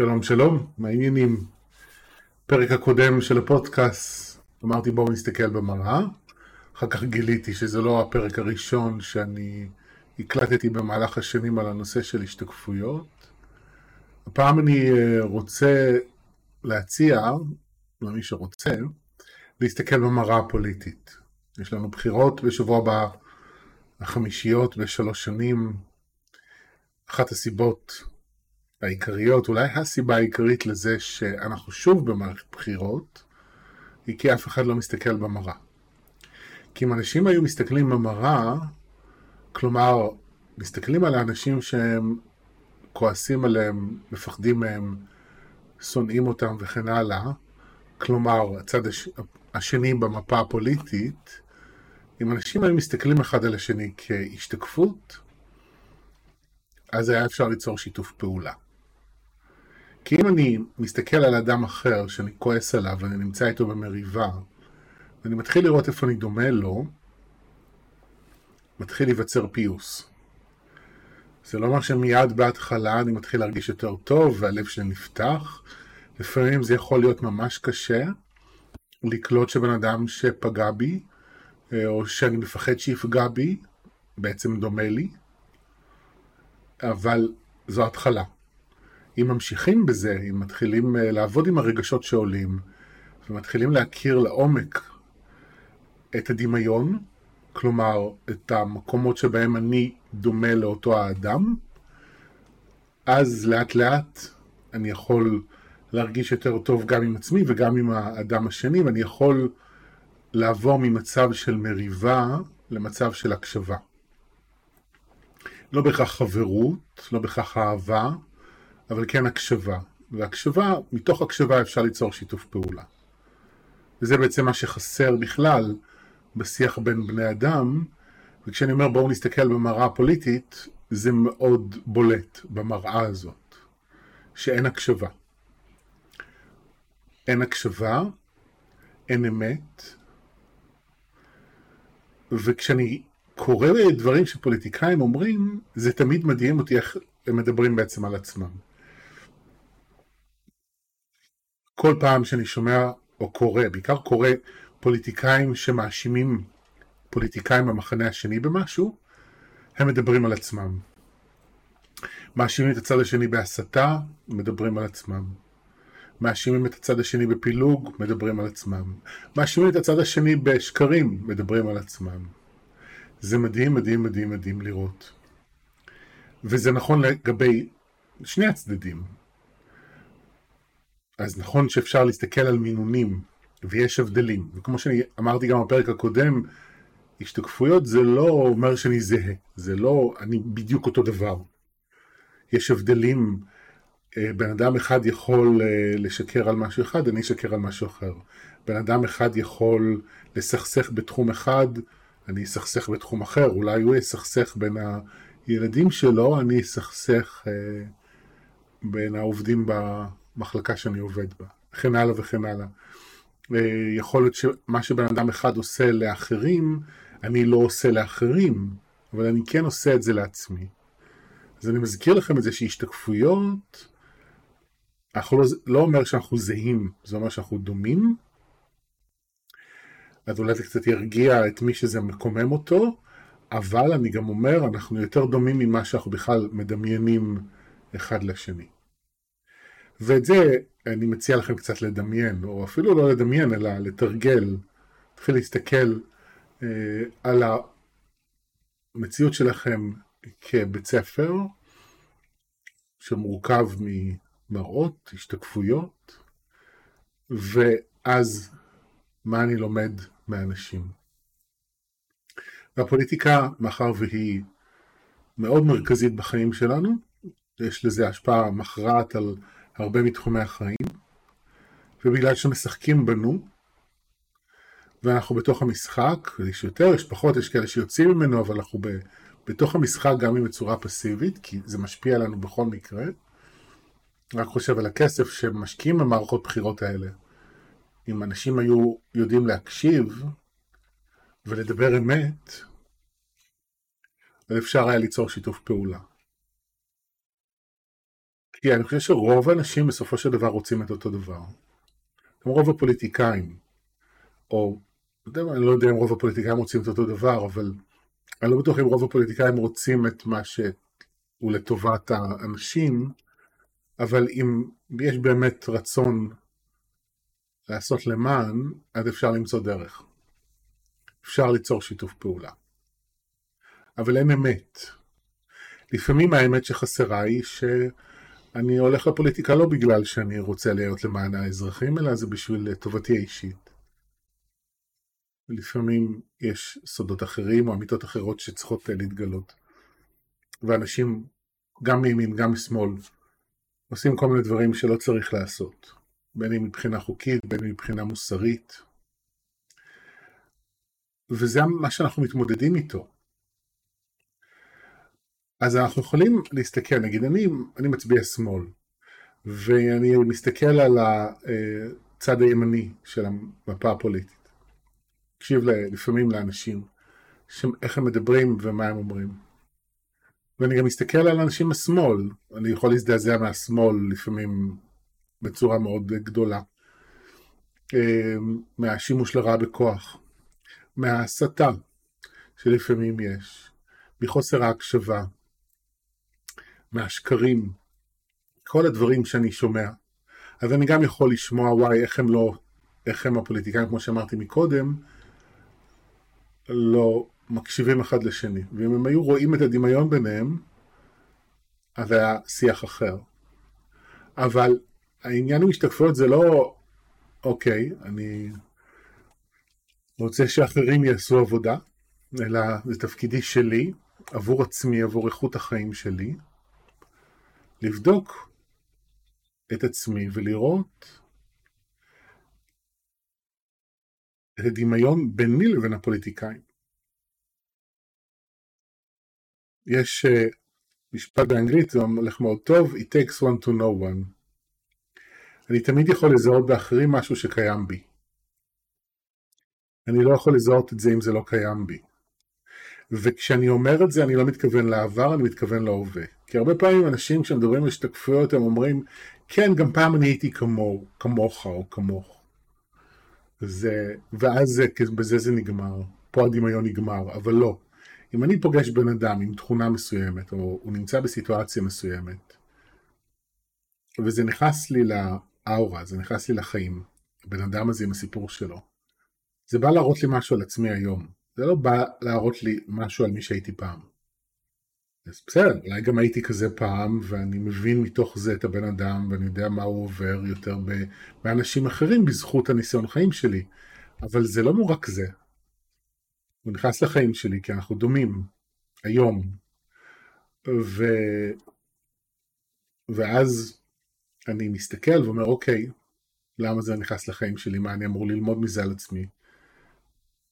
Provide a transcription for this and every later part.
שלום שלום, מה העניינים? פרק הקודם של הפודקאסט, אמרתי בואו נסתכל במראה, אחר כך גיליתי שזה לא הפרק הראשון שאני הקלטתי במהלך השנים על הנושא של השתקפויות. הפעם אני אה, רוצה להציע, למי שרוצה, להסתכל במראה הפוליטית. יש לנו בחירות בשבוע הבא, החמישיות בשלוש שנים. אחת הסיבות העיקריות, אולי הסיבה העיקרית לזה שאנחנו שוב במערכת בחירות, היא כי אף אחד לא מסתכל במראה. כי אם אנשים היו מסתכלים במראה, כלומר, מסתכלים על האנשים שהם כועסים עליהם, מפחדים מהם, שונאים אותם וכן הלאה, כלומר, הצד הש... השני במפה הפוליטית, אם אנשים היו מסתכלים אחד על השני כהשתקפות, אז היה אפשר ליצור שיתוף פעולה. כי אם אני מסתכל על אדם אחר שאני כועס עליו ואני נמצא איתו במריבה, ואני מתחיל לראות איפה אני דומה לו, מתחיל להיווצר פיוס. זה לא אומר שמיד בהתחלה אני מתחיל להרגיש יותר טוב והלב שלי נפתח. לפעמים זה יכול להיות ממש קשה לקלוט שבן אדם שפגע בי, אה, או שאני מפחד שיפגע בי, בעצם דומה לי, אבל זו התחלה. אם ממשיכים בזה, אם מתחילים אה, לעבוד עם הרגשות שעולים, ומתחילים להכיר לעומק את הדמיון, כלומר, את המקומות שבהם אני דומה לאותו האדם, אז לאט לאט אני יכול להרגיש יותר טוב גם עם עצמי וגם עם האדם השני, ואני יכול לעבור ממצב של מריבה למצב של הקשבה. לא בהכרח חברות, לא בהכרח אהבה, אבל כן הקשבה. והקשבה, מתוך הקשבה אפשר ליצור שיתוף פעולה. וזה בעצם מה שחסר בכלל בשיח בין בני אדם, וכשאני אומר בואו נסתכל במראה הפוליטית, זה מאוד בולט במראה הזאת, שאין הקשבה. אין הקשבה, אין אמת, וכשאני קורא דברים שפוליטיקאים אומרים, זה תמיד מדהים אותי איך הם מדברים בעצם על עצמם. כל פעם שאני שומע או קורא, בעיקר קורא פוליטיקאים שמאשימים פוליטיקאים במחנה השני במשהו, הם מדברים על עצמם. מאשימים את הצד השני בהסתה, מדברים על עצמם. מאשימים את הצד השני בפילוג, מדברים על עצמם. מאשימים את הצד השני בשקרים, מדברים על עצמם. זה מדהים, מדהים, מדהים, מדהים לראות. וזה נכון לגבי שני הצדדים. אז נכון שאפשר להסתכל על מינונים, ויש הבדלים. וכמו שאני אמרתי גם בפרק הקודם, השתקפויות זה לא אומר שאני זהה, זה לא אני בדיוק אותו דבר. יש הבדלים, אה, בן אדם אחד יכול אה, לשקר על משהו אחד, אני אשקר על משהו אחר. בן אדם אחד יכול לסכסך בתחום אחד, אני אסכסך בתחום אחר, אולי הוא יסכסך בין הילדים שלו, אני אסכסך אה, בין העובדים במחלקה שאני עובד בה, וכן הלאה וכן הלאה. אה, יכול להיות שמה שבן אדם אחד עושה לאחרים, אני לא עושה לאחרים, אבל אני כן עושה את זה לעצמי. אז אני מזכיר לכם את זה שהשתקפויות, אנחנו לא, לא אומר שאנחנו זהים, זה אומר שאנחנו דומים. אז אולי זה קצת ירגיע את מי שזה מקומם אותו, אבל אני גם אומר, אנחנו יותר דומים ממה שאנחנו בכלל מדמיינים אחד לשני. ואת זה אני מציע לכם קצת לדמיין, או אפילו לא לדמיין, אלא לתרגל, להתחיל להסתכל אה, על המציאות שלכם כבית ספר, שמורכב ממראות, השתקפויות, ואז מה אני לומד מאנשים. והפוליטיקה, מאחר והיא מאוד מרכזית בחיים שלנו, יש לזה השפעה מכרעת על הרבה מתחומי החיים, ובגלל שמשחקים בנו, ואנחנו בתוך המשחק, יש יותר, יש פחות, יש כאלה שיוצאים ממנו, אבל אנחנו ב, בתוך המשחק גם אם בצורה פסיבית, כי זה משפיע עלינו בכל מקרה. רק חושב על הכסף שמשקיעים במערכות בחירות האלה. אם אנשים היו יודעים להקשיב ולדבר אמת, אז אפשר היה ליצור שיתוף פעולה. כי אני חושב שרוב האנשים בסופו של דבר רוצים את אותו דבר. גם רוב הפוליטיקאים, או אני לא יודע אם רוב הפוליטיקאים רוצים את אותו דבר, אבל אני לא בטוח אם רוב הפוליטיקאים רוצים את מה שהוא לטובת האנשים, אבל אם יש באמת רצון לעשות למען, אז אפשר למצוא דרך. אפשר ליצור שיתוף פעולה. אבל אין אמת. לפעמים האמת שחסרה היא שאני הולך לפוליטיקה לא בגלל שאני רוצה להיות למען האזרחים, אלא זה בשביל טובתי האישית. לפעמים יש סודות אחרים או אמיתות אחרות שצריכות להתגלות. ואנשים, גם מימין, גם משמאל, עושים כל מיני דברים שלא צריך לעשות. בין אם מבחינה חוקית, בין אם מבחינה מוסרית. וזה מה שאנחנו מתמודדים איתו. אז אנחנו יכולים להסתכל, נגיד אני, אני מצביע שמאל, ואני מסתכל על הצד הימני של המפה הפוליטית. מקשיב לפעמים לאנשים, איך הם מדברים ומה הם אומרים. ואני גם מסתכל על אנשים מהשמאל, אני יכול להזדעזע מהשמאל לפעמים בצורה מאוד גדולה. אה, מהשימוש לרעה בכוח, מההסתה שלפעמים יש, מחוסר ההקשבה, מהשקרים, כל הדברים שאני שומע. אז אני גם יכול לשמוע וואי איך הם לא, איך הם הפוליטיקאים כמו שאמרתי מקודם, לא מקשיבים אחד לשני. ואם הם היו רואים את הדמיון ביניהם, אז היה שיח אחר. אבל העניין עם השתקפויות זה לא, אוקיי, אני רוצה שאחרים יעשו עבודה, אלא זה תפקידי שלי, עבור עצמי, עבור איכות החיים שלי, לבדוק את עצמי ולראות את הדמיון ביני לבין הפוליטיקאים. יש uh, משפט באנגלית, זה הולך מאוד טוב, It takes one to know one. אני תמיד יכול לזהות באחרים משהו שקיים בי. אני לא יכול לזהות את זה אם זה לא קיים בי. וכשאני אומר את זה אני לא מתכוון לעבר, אני מתכוון להווה. כי הרבה פעמים אנשים כשמדברים על השתקפויות הם אומרים, כן, גם פעם אני הייתי כמו, כמוך או כמוך. זה, ואז זה, בזה זה נגמר. פה הדמיון נגמר, אבל לא. אם אני פוגש בן אדם עם תכונה מסוימת, או הוא נמצא בסיטואציה מסוימת, וזה נכנס לי לאאורה, זה נכנס לי לחיים, הבן אדם הזה עם הסיפור שלו, זה בא להראות לי משהו על עצמי היום, זה לא בא להראות לי משהו על מי שהייתי פעם. אז בסדר, אולי גם הייתי כזה פעם, ואני מבין מתוך זה את הבן אדם, ואני יודע מה הוא עובר יותר באנשים אחרים בזכות הניסיון חיים שלי, אבל זה לא רק זה. הוא נכנס לחיים שלי כי אנחנו דומים, היום. ו... ואז אני מסתכל ואומר, אוקיי, למה זה נכנס לחיים שלי? מה אני אמור ללמוד מזה על עצמי?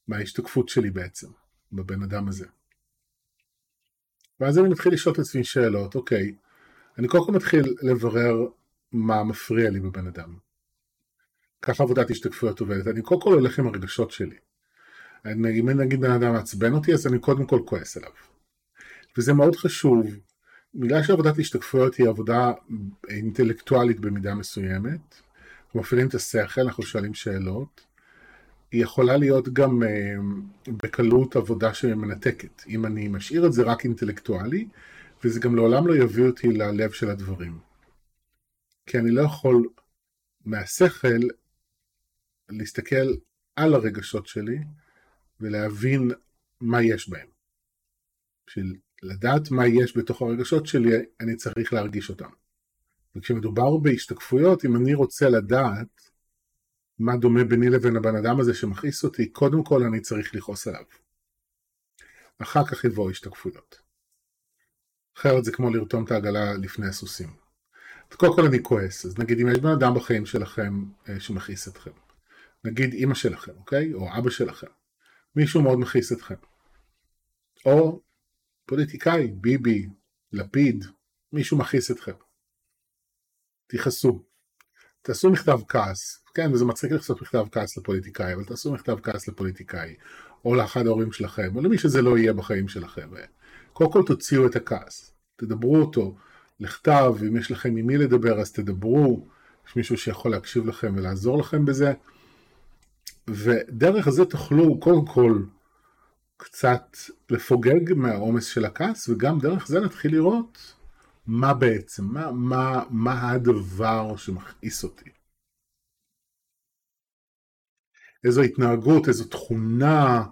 מה ההשתקפות שלי בעצם בבן אדם הזה? ואז אני מתחיל לשאול את עצמי שאלות, אוקיי, אני קודם כל מתחיל לברר מה מפריע לי בבן אדם. ככה עבודת השתקפויות עובדת, אני קודם כל הולך עם הרגשות שלי. אם נגיד בן אדם מעצבן אותי, אז אני קודם כל כועס עליו. וזה מאוד חשוב, בגלל שעבודת השתקפויות היא עבודה אינטלקטואלית במידה מסוימת, אנחנו מפעילים את השכל, אנחנו שואלים שאלות, היא יכולה להיות גם uh, בקלות עבודה שמנתקת. אם אני משאיר את זה רק אינטלקטואלי, וזה גם לעולם לא יביא אותי ללב של הדברים. כי אני לא יכול מהשכל להסתכל על הרגשות שלי ולהבין מה יש בהם. בשביל לדעת מה יש בתוך הרגשות שלי, אני צריך להרגיש אותם. וכשמדובר בהשתקפויות, אם אני רוצה לדעת מה דומה ביני לבין הבן אדם הזה שמכעיס אותי, קודם כל אני צריך לכעוס עליו. אחר כך יבואו השתקפויות. אחרת זה כמו לרתום את העגלה לפני הסוסים. אז קודם כל אני כועס, אז נגיד אם יש בן אדם בחיים שלכם אה, שמכעיס אתכם, נגיד אימא שלכם, אוקיי? או אבא שלכם, מישהו מאוד מכעיס אתכם. או פוליטיקאי, ביבי, לפיד, מישהו מכעיס אתכם. תכעסו. תעשו מכתב כעס, כן, וזה מצחיק לעשות מכתב כעס לפוליטיקאי, אבל תעשו מכתב כעס לפוליטיקאי, או לאחד ההורים שלכם, או למי שזה לא יהיה בחיים שלכם. קודם כל תוציאו את הכעס, תדברו אותו לכתב, ואם יש לכם עם מי לדבר אז תדברו, יש מישהו שיכול להקשיב לכם ולעזור לכם בזה. ודרך זה תוכלו קודם כל קצת לפוגג מהעומס של הכעס, וגם דרך זה נתחיל לראות מה בעצם, מה, מה, מה הדבר שמכעיס אותי. איזו התנהגות, איזו תכונה,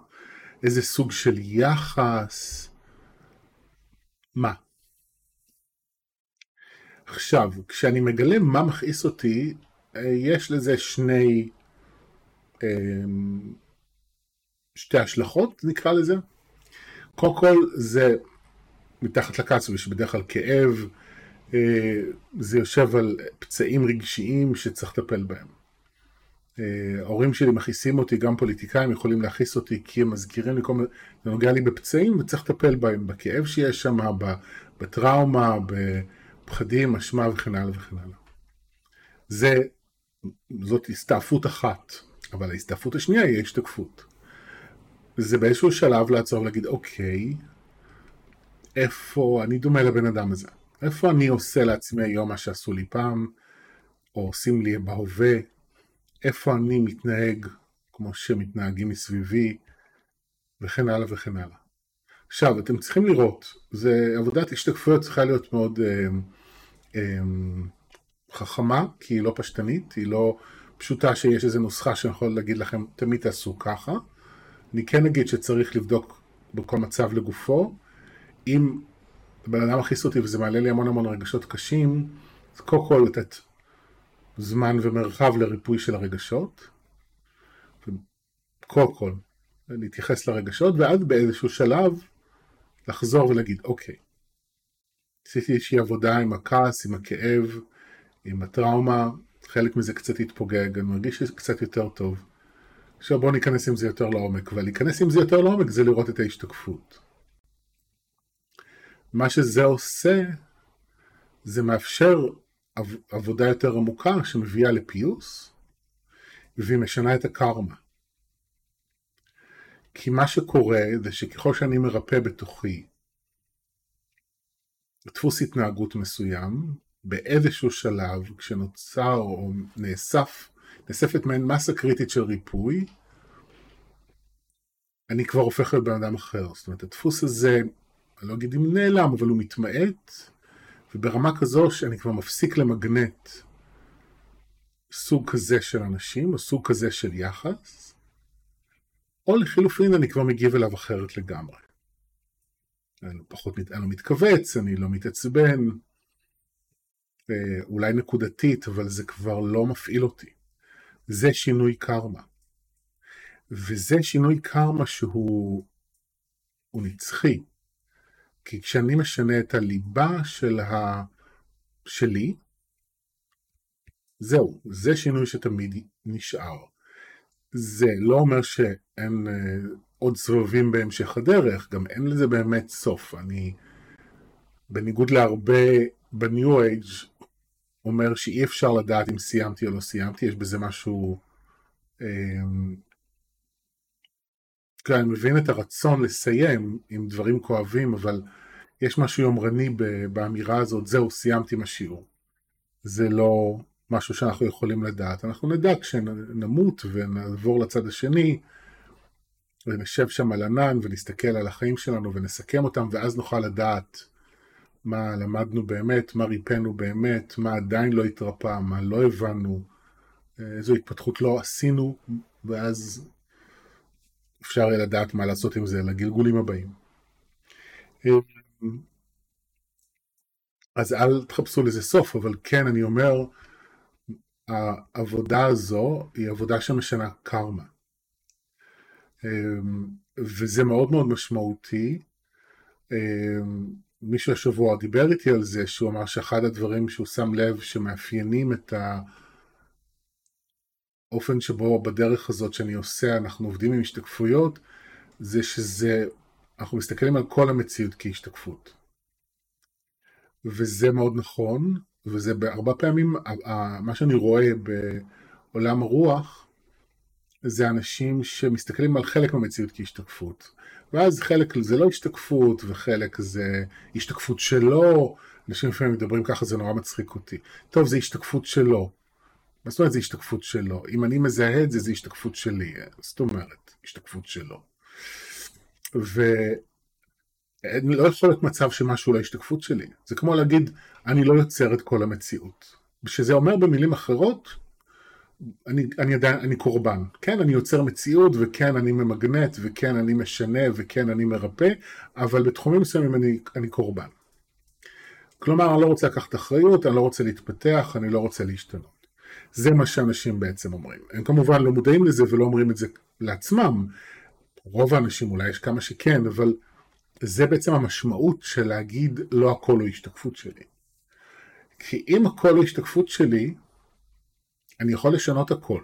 איזה סוג של יחס. מה? עכשיו, כשאני מגלה מה מכעיס אותי, אה, יש לזה שני, אמ, שתי השלכות, נקרא לזה. קודם כל, זה מתחת לכעס, יש בדרך כלל כאב, אה, זה יושב על פצעים רגשיים שצריך לטפל בהם. אה, ההורים שלי מכעיסים אותי, גם פוליטיקאים יכולים להכעיס אותי כי הם מזכירים לי כל מיני, זה נוגע לי בפצעים וצריך לטפל בהם, בכאב שיש שם, בטראומה, בפחדים, אשמה וכן הלאה וכן הלאה. זה, זאת הסתעפות אחת, אבל ההסתעפות השנייה היא ההשתקפות. זה באיזשהו שלב לעצור ולהגיד, אוקיי, איפה אני דומה לבן אדם הזה? איפה אני עושה לעצמי היום מה שעשו לי פעם, או עושים לי בהווה? איפה אני מתנהג כמו שמתנהגים מסביבי, וכן הלאה וכן הלאה. עכשיו, אתם צריכים לראות, זה, עבודת השתקפויות צריכה להיות מאוד אה, אה, חכמה, כי היא לא פשטנית, היא לא פשוטה שיש איזו נוסחה שאני יכול להגיד לכם, תמיד תעשו ככה. אני כן אגיד שצריך לבדוק בכל מצב לגופו. אם בן אדם מכניס אותי וזה מעלה לי המון המון רגשות קשים, אז קודם כל לתת זמן ומרחב לריפוי של הרגשות. קודם כל, להתייחס לרגשות, ואז באיזשהו שלב לחזור ולהגיד, אוקיי, עשיתי איזושהי עבודה עם הכעס, עם הכאב, עם הטראומה, חלק מזה קצת התפוגג, אני מרגיש שזה קצת יותר טוב. עכשיו בואו ניכנס עם זה יותר לעומק, ולהיכנס עם זה יותר לעומק זה לראות את ההשתקפות. מה שזה עושה, זה מאפשר עבודה יותר עמוקה שמביאה לפיוס, והיא משנה את הקרמה. כי מה שקורה זה שככל שאני מרפא בתוכי דפוס התנהגות מסוים, באיזשהו שלב, כשנוצר או נאסף, נאספת מעין מסה קריטית של ריפוי, אני כבר הופך להיות בן אדם אחר. זאת אומרת, הדפוס הזה, אני לא אגיד אם נעלם, אבל הוא מתמעט, וברמה כזו שאני כבר מפסיק למגנט סוג כזה של אנשים, או סוג כזה של יחס, או לחילופין אני כבר מגיב אליו אחרת לגמרי. אני פחות אני לא מתכווץ, אני לא מתעצבן, אה, אולי נקודתית, אבל זה כבר לא מפעיל אותי. זה שינוי קרמה. וזה שינוי קרמה שהוא נצחי. כי כשאני משנה את הליבה של ה... שלי, זהו, זה שינוי שתמיד נשאר. זה לא אומר שאין אה, עוד סבבים בהמשך הדרך, גם אין לזה באמת סוף. אני, בניגוד להרבה בניו אייג', אומר שאי אפשר לדעת אם סיימתי או לא סיימתי, יש בזה משהו... אה, כן, אני מבין את הרצון לסיים עם דברים כואבים, אבל יש משהו יומרני באמירה הזאת, זהו, סיימתי עם השיעור. זה לא משהו שאנחנו יכולים לדעת. אנחנו נדע כשנמות ונעבור לצד השני, ונשב שם על ענן ונסתכל על החיים שלנו ונסכם אותם, ואז נוכל לדעת מה למדנו באמת, מה ריפאנו באמת, מה עדיין לא התרפא, מה לא הבנו, איזו התפתחות לא עשינו, ואז אפשר יהיה לדעת מה לעשות עם זה לגלגולים הבאים. אז אל תחפשו לזה סוף, אבל כן, אני אומר, העבודה הזו היא עבודה שמשנה קרמה. אמ, וזה מאוד מאוד משמעותי. אמ, מישהו השבוע דיבר איתי על זה, שהוא אמר שאחד הדברים שהוא שם לב שמאפיינים את האופן שבו בדרך הזאת שאני עושה, אנחנו עובדים עם השתקפויות, זה שזה, אנחנו מסתכלים על כל המציאות כהשתקפות. וזה מאוד נכון, וזה הרבה פעמים, מה שאני רואה בעולם הרוח, זה אנשים שמסתכלים על חלק מהמציאות כהשתקפות. ואז חלק זה לא השתקפות, וחלק זה השתקפות שלו, אנשים לפעמים מדברים ככה, זה נורא מצחיק אותי. טוב, זה השתקפות שלו. מה זאת אומרת זה השתקפות שלו? אם אני מזהה את זה, זה השתקפות שלי. זאת אומרת, השתקפות שלו. ולא יכול להיות מצב שמשהו לא השתקפות שלי. זה כמו להגיד, אני לא יוצר את כל המציאות. שזה אומר במילים אחרות, אני, אני עדיין, אני קורבן. כן, אני יוצר מציאות, וכן, אני ממגנט, וכן, אני משנה, וכן, אני מרפא, אבל בתחומים מסוימים אני, אני קורבן. כלומר, אני לא רוצה לקחת אחריות, אני לא רוצה להתפתח, אני לא רוצה להשתנות. זה מה שאנשים בעצם אומרים. הם כמובן לא מודעים לזה ולא אומרים את זה לעצמם. רוב האנשים אולי יש כמה שכן, אבל זה בעצם המשמעות של להגיד לא הכל הוא השתקפות שלי. כי אם הכל הוא השתקפות שלי, אני יכול לשנות הכל.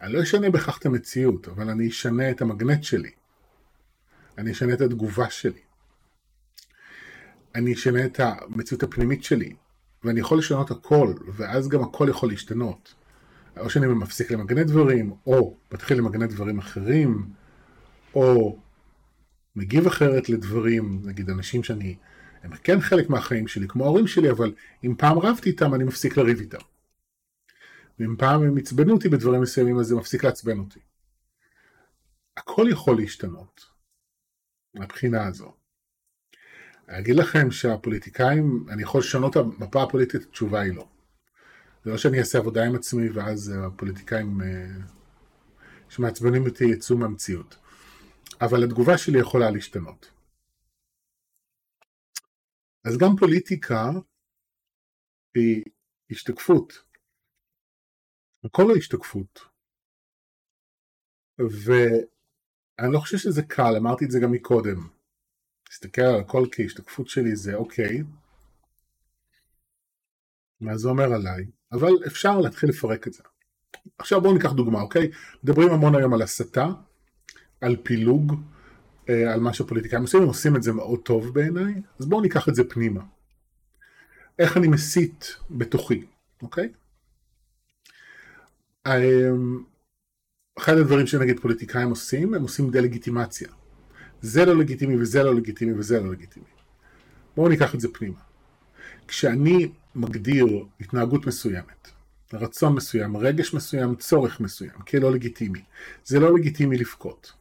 אני לא אשנה בכך את המציאות, אבל אני אשנה את המגנט שלי. אני אשנה את התגובה שלי. אני אשנה את המציאות הפנימית שלי, ואני יכול לשנות הכל, ואז גם הכל יכול להשתנות. או שאני מפסיק למגנט דברים, או מתחיל למגנט דברים אחרים, או מגיב אחרת לדברים, נגיד אנשים שאני, הם כן חלק מהחיים שלי, כמו ההורים שלי, אבל אם פעם רבתי איתם, אני מפסיק לריב איתם. ואם פעם הם עצבנו אותי בדברים מסוימים, אז זה מפסיק לעצבן אותי. הכל יכול להשתנות, מהבחינה הזו. אגיד לכם שהפוליטיקאים, אני יכול לשנות את המפה הפוליטית, התשובה היא לא. זה לא שאני אעשה עבודה עם עצמי ואז הפוליטיקאים אה, שמעצבנים אותי יצאו מהמציאות. אבל התגובה שלי יכולה להשתנות. אז גם פוליטיקה היא השתקפות. הכל לא השתקפות. ואני לא חושב שזה קל, אמרתי את זה גם מקודם. להסתכל על הכל כהשתקפות שלי זה אוקיי, מה זה אומר עליי, אבל אפשר להתחיל לפרק את זה. עכשיו בואו ניקח דוגמה, אוקיי? מדברים המון היום על הסתה, על פילוג, אה, על מה שהפוליטיקאים עושים, הם עושים את זה מאוד טוב בעיניי, אז בואו ניקח את זה פנימה. איך אני מסית בתוכי, אוקיי? אמ, אחד הדברים שנגיד פוליטיקאים עושים, הם עושים דה-לגיטימציה. זה לא לגיטימי וזה לא לגיטימי וזה לא לגיטימי. בואו ניקח את זה פנימה. כשאני מגדיר התנהגות מסוימת, רצון מסוים, רגש מסוים, צורך מסוים, כלא לגיטימי, זה לא לגיטימי לבכות.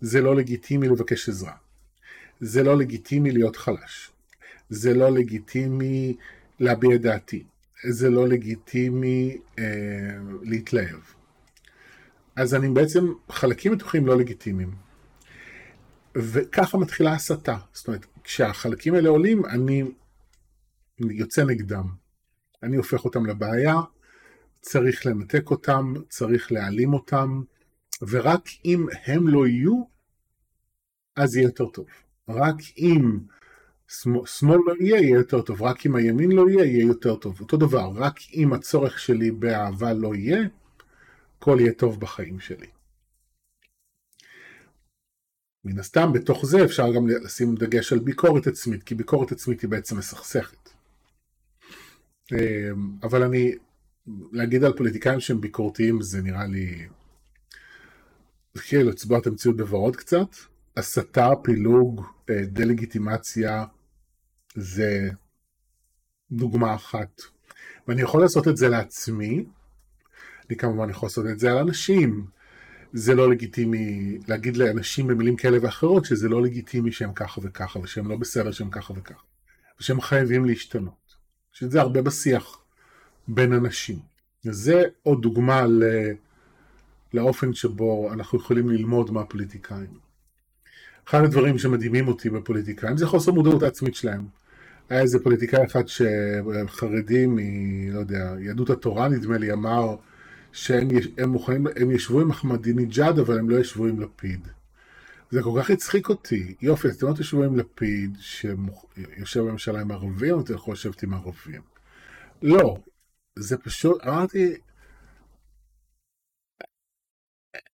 זה לא לגיטימי לבקש עזרה. זה לא לגיטימי להיות חלש. זה לא לגיטימי להביע את דעתי. זה לא לגיטימי אה, להתלהב. אז אני בעצם, חלקים מתוחים לא לגיטימיים. וככה מתחילה הסתה. זאת אומרת, כשהחלקים האלה עולים, אני יוצא נגדם. אני הופך אותם לבעיה, צריך לנתק אותם, צריך להעלים אותם, ורק אם הם לא יהיו, אז יהיה יותר טוב. רק אם שמאל לא יהיה, יהיה יותר טוב. רק אם הימין לא יהיה, יהיה יותר טוב. אותו דבר, רק אם הצורך שלי באהבה לא יהיה, הכל יהיה טוב בחיים שלי. מן הסתם בתוך זה אפשר גם לשים דגש על ביקורת עצמית, כי ביקורת עצמית היא בעצם מסכסכת. אמ, אבל אני, להגיד על פוליטיקאים שהם ביקורתיים זה נראה לי כאילו לצבוע את המציאות בוורוד קצת. הסתה, פילוג, אה, דה-לגיטימציה זה דוגמה אחת. ואני יכול לעשות את זה לעצמי, אני כמובן יכול לעשות את זה על אנשים. זה לא לגיטימי להגיד לאנשים במילים כאלה ואחרות שזה לא לגיטימי שהם ככה וככה ושהם לא בסדר שהם ככה וככה ושהם חייבים להשתנות. שזה הרבה בשיח בין אנשים. וזה עוד דוגמה. לאופן שבו אנחנו יכולים ללמוד מהפוליטיקאים. אחד הדברים שמדהימים אותי בפוליטיקאים זה חוסר מודעות העצמית שלהם. היה איזה פוליטיקאי אחד שחרדי מ... לא יודע, יהדות התורה נדמה לי, אמר שהם הם מוכנים, הם ישבו עם אחמדינג'אד אבל הם לא ישבו עם לפיד. זה כל כך הצחיק אותי. יופי, אז אתם לא תשבו עם לפיד שיושב בממשלה עם ערבים, אתם יכולים לשבת עם ערבים. לא, זה פשוט, אמרתי,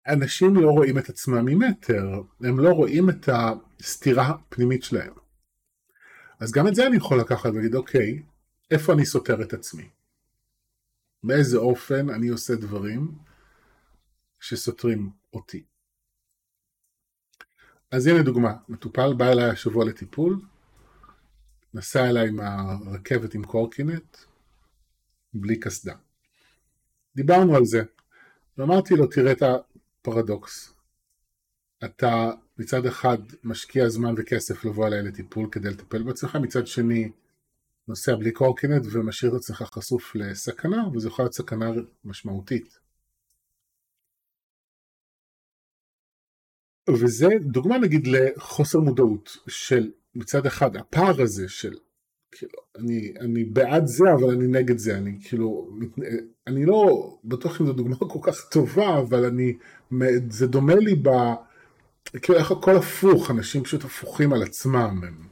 אנשים לא רואים את עצמם ממטר, הם לא רואים את הסתירה הפנימית שלהם. אז גם את זה אני יכול לקחת ולהגיד, אוקיי, איפה אני סותר את עצמי? באיזה אופן אני עושה דברים שסותרים אותי. אז הנה דוגמה, מטופל בא אליי השבוע לטיפול, נסע אליי עם הרכבת עם קורקינט, בלי קסדה. דיברנו על זה, ואמרתי לו, תראה את הפרדוקס. אתה מצד אחד משקיע זמן וכסף לבוא אליי לטיפול כדי לטפל בעצמך, מצד שני נוסע בלי קורקינט ומשאיר את עצמך חשוף לסכנה, וזו יכולה להיות סכנה משמעותית. וזה דוגמה נגיד לחוסר מודעות של מצד אחד הפער הזה של כאילו אני, אני בעד זה אבל אני נגד זה אני כאילו אני לא בטוח אם זו דוגמה כל כך טובה אבל אני זה דומה לי ב... כאילו איך הכל הפוך אנשים פשוט הפוכים על עצמם הם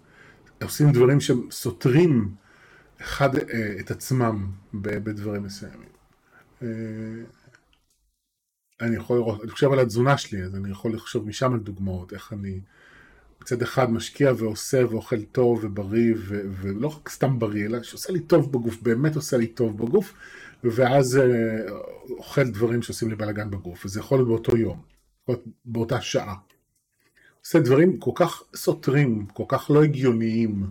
עושים דברים שסותרים אחד אה, את עצמם בדברים מסוימים. אה, אני יכול לראות, אני חושב על התזונה שלי, אז אני יכול לחשוב משם על דוגמאות, איך אני מצד אחד משקיע ועושה ואוכל טוב ובריא, ו- ולא רק סתם בריא, אלא שעושה לי טוב בגוף, באמת עושה לי טוב בגוף, ואז אה, אוכל דברים שעושים לי בלאגן בגוף, וזה יכול להיות באותו יום, יכול באותה שעה. עושה דברים כל כך סותרים, כל כך לא הגיוניים.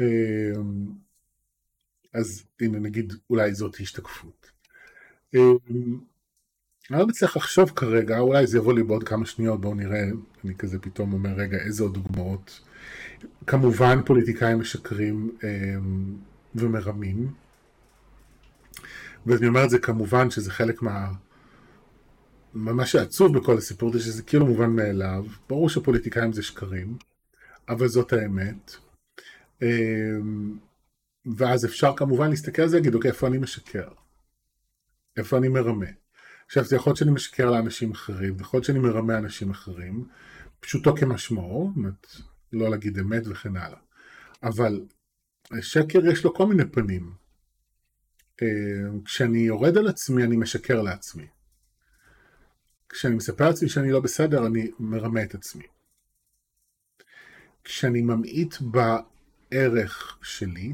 אה, אז הנה נגיד אולי זאת השתקפות. אה, אני לא מצליח לחשוב כרגע, אולי זה יבוא לי בעוד כמה שניות, בואו נראה, אני כזה פתאום אומר, רגע, איזה עוד דוגמאות. כמובן פוליטיקאים משקרים אה, ומרמים, ואני אומר את זה כמובן שזה חלק מה... מה שעצוב בכל הסיפור הזה שזה כאילו מובן מאליו, ברור שפוליטיקאים זה שקרים, אבל זאת האמת. אה, ואז אפשר כמובן להסתכל על זה ולהגיד, אוקיי, איפה אני משקר? איפה אני מרמה? עכשיו זה יכול להיות שאני משקר לאנשים אחרים, ויכול להיות שאני מרמה אנשים אחרים, פשוטו כמשמעו, זאת אומרת, לא להגיד אמת וכן הלאה. אבל שקר יש לו כל מיני פנים. אה, כשאני יורד על עצמי אני משקר לעצמי. כשאני מספר לעצמי שאני לא בסדר אני מרמה את עצמי. כשאני ממעיט בערך שלי,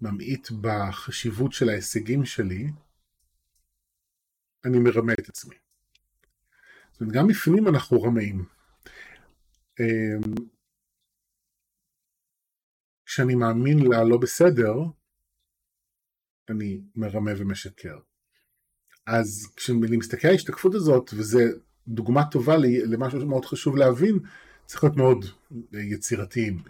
ממעיט בחשיבות של ההישגים שלי, אני מרמה את עצמי. זאת אומרת, גם בפנים אנחנו רמאים. אמ, כשאני מאמין ללא בסדר, אני מרמה ומשקר. אז כשאני מסתכל על ההשתקפות הזאת, וזו דוגמה טובה למשהו שמאוד חשוב להבין, צריך להיות מאוד יצירתיים.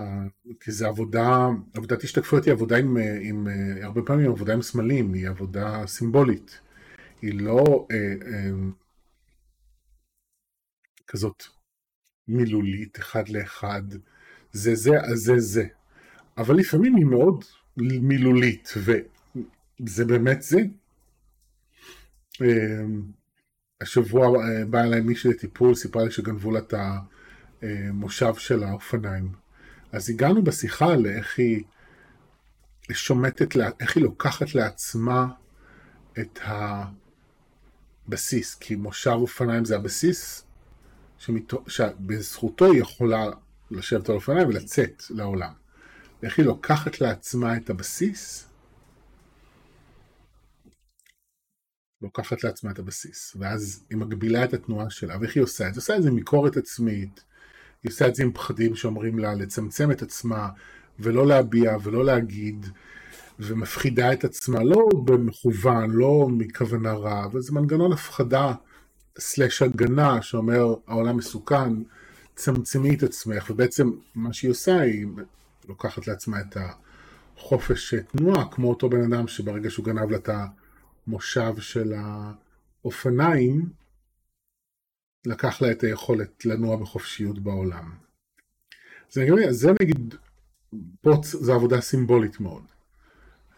אה, כי זה עבודה, עבודת השתקפות היא עבודה עם, עם הרבה פעמים עבודה עם סמלים, היא עבודה סימבולית. היא לא אה, אה, כזאת מילולית אחד לאחד, זה זה, אז זה זה. אבל לפעמים היא מאוד מילולית, וזה באמת זה. אה, השבוע אה, בא אליי מישהי לטיפול, סיפרה לי שגנבו לה את המושב של האופניים. אז הגענו בשיחה לאיך היא שומטת, איך היא לוקחת לעצמה את ה... בסיס, כי מושב אופניים זה הבסיס שמת... שבזכותו היא יכולה לשבת על אופניים ולצאת לעולם. איך היא לוקחת לעצמה את הבסיס, לוקחת לעצמה את הבסיס, ואז היא מגבילה את התנועה שלה, ואיך היא עושה את זה? עושה את זה עם ביקורת עצמית, היא עושה את זה עם פחדים שאומרים לה לצמצם את עצמה, ולא להביע ולא להגיד, ומפחידה את עצמה, לא במכוון, לא מכוונה רע, אבל זה מנגנון הפחדה סלש הגנה שאומר העולם מסוכן, צמצמי את עצמך, ובעצם מה שהיא עושה היא לוקחת לעצמה את החופש תנועה, כמו אותו בן אדם שברגע שהוא גנב לה את המושב של האופניים, לקח לה את היכולת לנוע בחופשיות בעולם. זה, זה נגיד, פה זו עבודה סימבולית מאוד.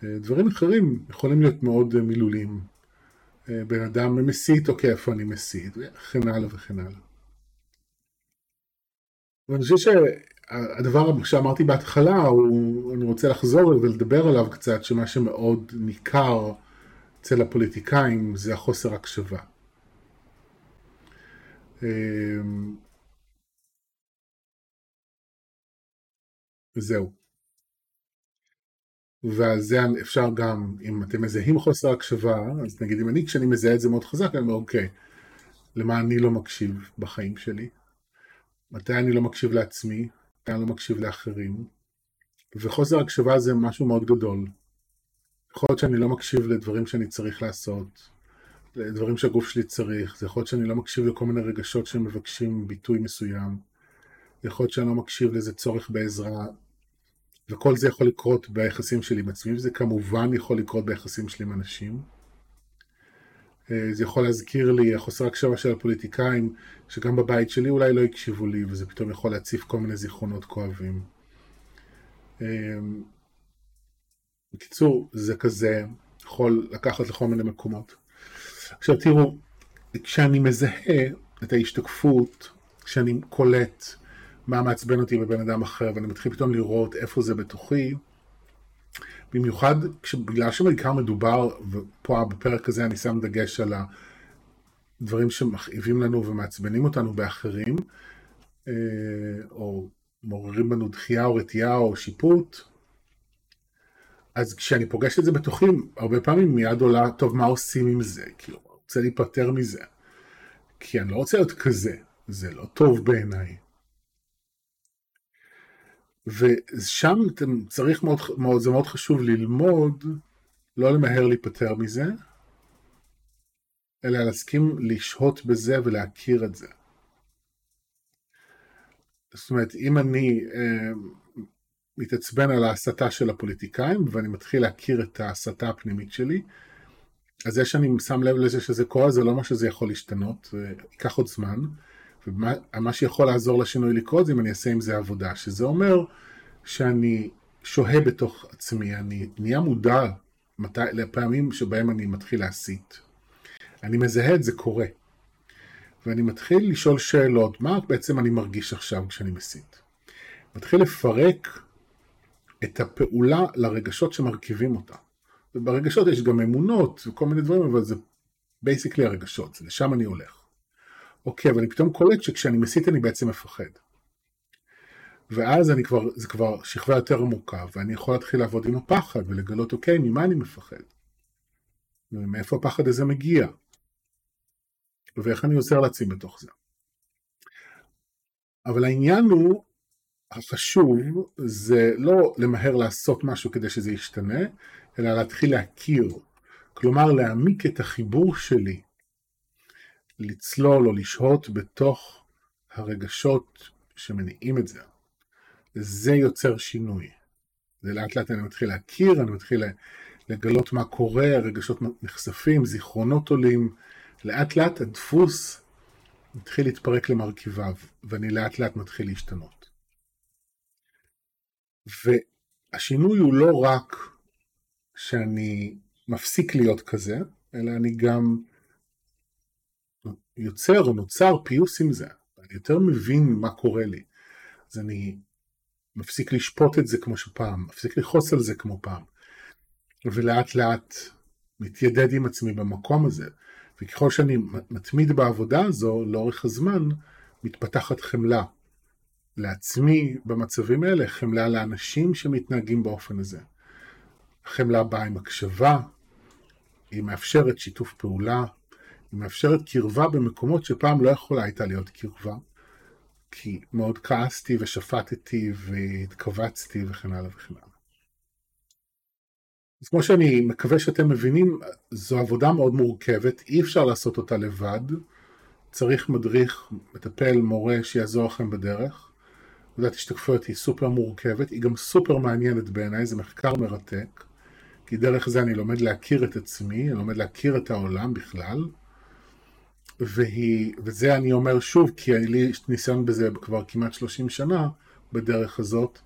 דברים אחרים יכולים להיות מאוד אה, מילוליים. אה, בן אדם מסית, אוקיי, איפה אני מסית, וכן הלאה וכן הלאה. ואני חושב שהדבר שאמרתי בהתחלה, הוא, אני רוצה לחזור ולדבר עליו קצת, שמה שמאוד ניכר אצל הפוליטיקאים זה החוסר הקשבה. אמ, זהו. ועל זה אפשר גם, אם אתם מזהים חוסר הקשבה, אז נגיד אם אני, כשאני מזהה את זה מאוד חזק, אני אומר, אוקיי, למה אני לא מקשיב בחיים שלי? מתי אני לא מקשיב לעצמי? אני לא מקשיב לאחרים, וחוסר הקשבה זה משהו מאוד גדול. יכול להיות שאני לא מקשיב לדברים שאני צריך לעשות, לדברים שהגוף שלי צריך, זה יכול להיות שאני לא מקשיב לכל מיני רגשות שמבקשים ביטוי מסוים, יכול להיות שאני לא מקשיב לאיזה צורך בעזרה, וכל זה יכול לקרות ביחסים שלי עם עצמי, וזה כמובן יכול לקרות ביחסים שלי עם אנשים. אה, זה יכול להזכיר לי החוסר הקשבה של הפוליטיקאים, שגם בבית שלי אולי לא הקשיבו לי, וזה פתאום יכול להציף כל מיני זיכרונות כואבים. אה, בקיצור, זה כזה יכול לקחת לכל מיני מקומות. עכשיו תראו, כשאני מזהה את ההשתקפות, כשאני קולט מה מעצבן אותי בבן אדם אחר, ואני מתחיל פתאום לראות איפה זה בתוכי, במיוחד בגלל שבעיקר מדובר, ופה בפרק הזה אני שם דגש על הדברים שמכאיבים לנו ומעצבנים אותנו באחרים, אה, או מעוררים בנו דחייה או רתיעה או שיפוט, אז כשאני פוגש את זה בתוכי, הרבה פעמים מיד עולה, טוב, מה עושים עם זה? כאילו, אני רוצה להיפטר מזה. כי אני לא רוצה להיות כזה, זה לא טוב בעיניי. ושם צריך מאוד, מאוד, זה מאוד חשוב ללמוד, לא למהר להיפטר מזה, אלא להסכים לשהות בזה ולהכיר את זה. זאת אומרת, אם אני אה, מתעצבן על ההסתה של הפוליטיקאים ואני מתחיל להכיר את ההסתה הפנימית שלי, אז זה שאני שם לב לזה שזה קורה זה לא מה שזה יכול להשתנות, זה ייקח עוד זמן. ומה שיכול לעזור לשינוי לקרות זה אם אני אעשה עם זה עבודה, שזה אומר שאני שוהה בתוך עצמי, אני נהיה מודע מתי, לפעמים שבהם אני מתחיל להסית. אני מזהה את זה קורה. ואני מתחיל לשאול שאלות, מה בעצם אני מרגיש עכשיו כשאני מסית? מתחיל לפרק את הפעולה לרגשות שמרכיבים אותה. וברגשות יש גם אמונות וכל מיני דברים, אבל זה basically הרגשות, זה לשם אני הולך. אוקיי, אבל אני פתאום קולט שכשאני מסית אני בעצם מפחד. ואז אני כבר, זה כבר שכבה יותר עמוקה, ואני יכול להתחיל לעבוד עם הפחד ולגלות, אוקיי, ממה אני מפחד? ומאיפה הפחד הזה מגיע? ואיך אני עוזר לעצמי בתוך זה. אבל העניין הוא, החשוב, זה לא למהר לעשות משהו כדי שזה ישתנה, אלא להתחיל להכיר. כלומר, להעמיק את החיבור שלי לצלול או לשהות בתוך הרגשות שמניעים את זה. זה יוצר שינוי. זה לאט לאט אני מתחיל להכיר, אני מתחיל לגלות מה קורה, הרגשות נחשפים, זיכרונות עולים, לאט לאט הדפוס מתחיל להתפרק למרכיביו, ואני לאט לאט מתחיל להשתנות. והשינוי הוא לא רק שאני מפסיק להיות כזה, אלא אני גם יוצר או נוצר פיוס עם זה. אני יותר מבין מה קורה לי. אז אני מפסיק לשפוט את זה כמו שפעם, מפסיק לכעוס על זה כמו פעם. ולאט לאט מתיידד עם עצמי במקום הזה. וככל שאני מתמיד בעבודה הזו, לאורך הזמן, מתפתחת חמלה. לעצמי במצבים האלה, חמלה לאנשים שמתנהגים באופן הזה. חמלה באה עם הקשבה, היא מאפשרת שיתוף פעולה, היא מאפשרת קרבה במקומות שפעם לא יכולה הייתה להיות קרבה, כי מאוד כעסתי ושפטתי והתכווצתי וכן הלאה וכן הלאה. אז כמו שאני מקווה שאתם מבינים, זו עבודה מאוד מורכבת, אי אפשר לעשות אותה לבד, צריך מדריך, מטפל, מורה שיעזור לכם בדרך. עבודת השתקפויות היא סופר מורכבת, היא גם סופר מעניינת בעיניי, זה מחקר מרתק, כי דרך זה אני לומד להכיר את עצמי, אני לומד להכיר את העולם בכלל, והיא, וזה אני אומר שוב, כי לי יש ניסיון בזה כבר כמעט 30 שנה, בדרך הזאת,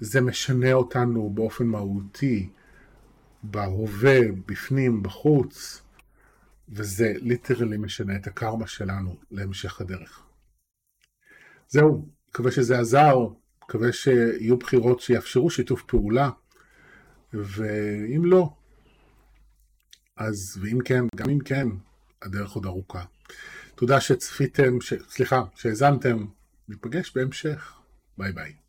זה משנה אותנו באופן מהותי, בהווה, בפנים, בחוץ, וזה ליטרלי משנה את הקרמה שלנו להמשך הדרך. זהו, מקווה שזה עזר, מקווה שיהיו בחירות שיאפשרו שיתוף פעולה, ואם לא, אז ואם כן, גם אם כן, הדרך עוד ארוכה. תודה שצפיתם, ש... סליחה, שהאזנתם, ניפגש בהמשך. ביי ביי.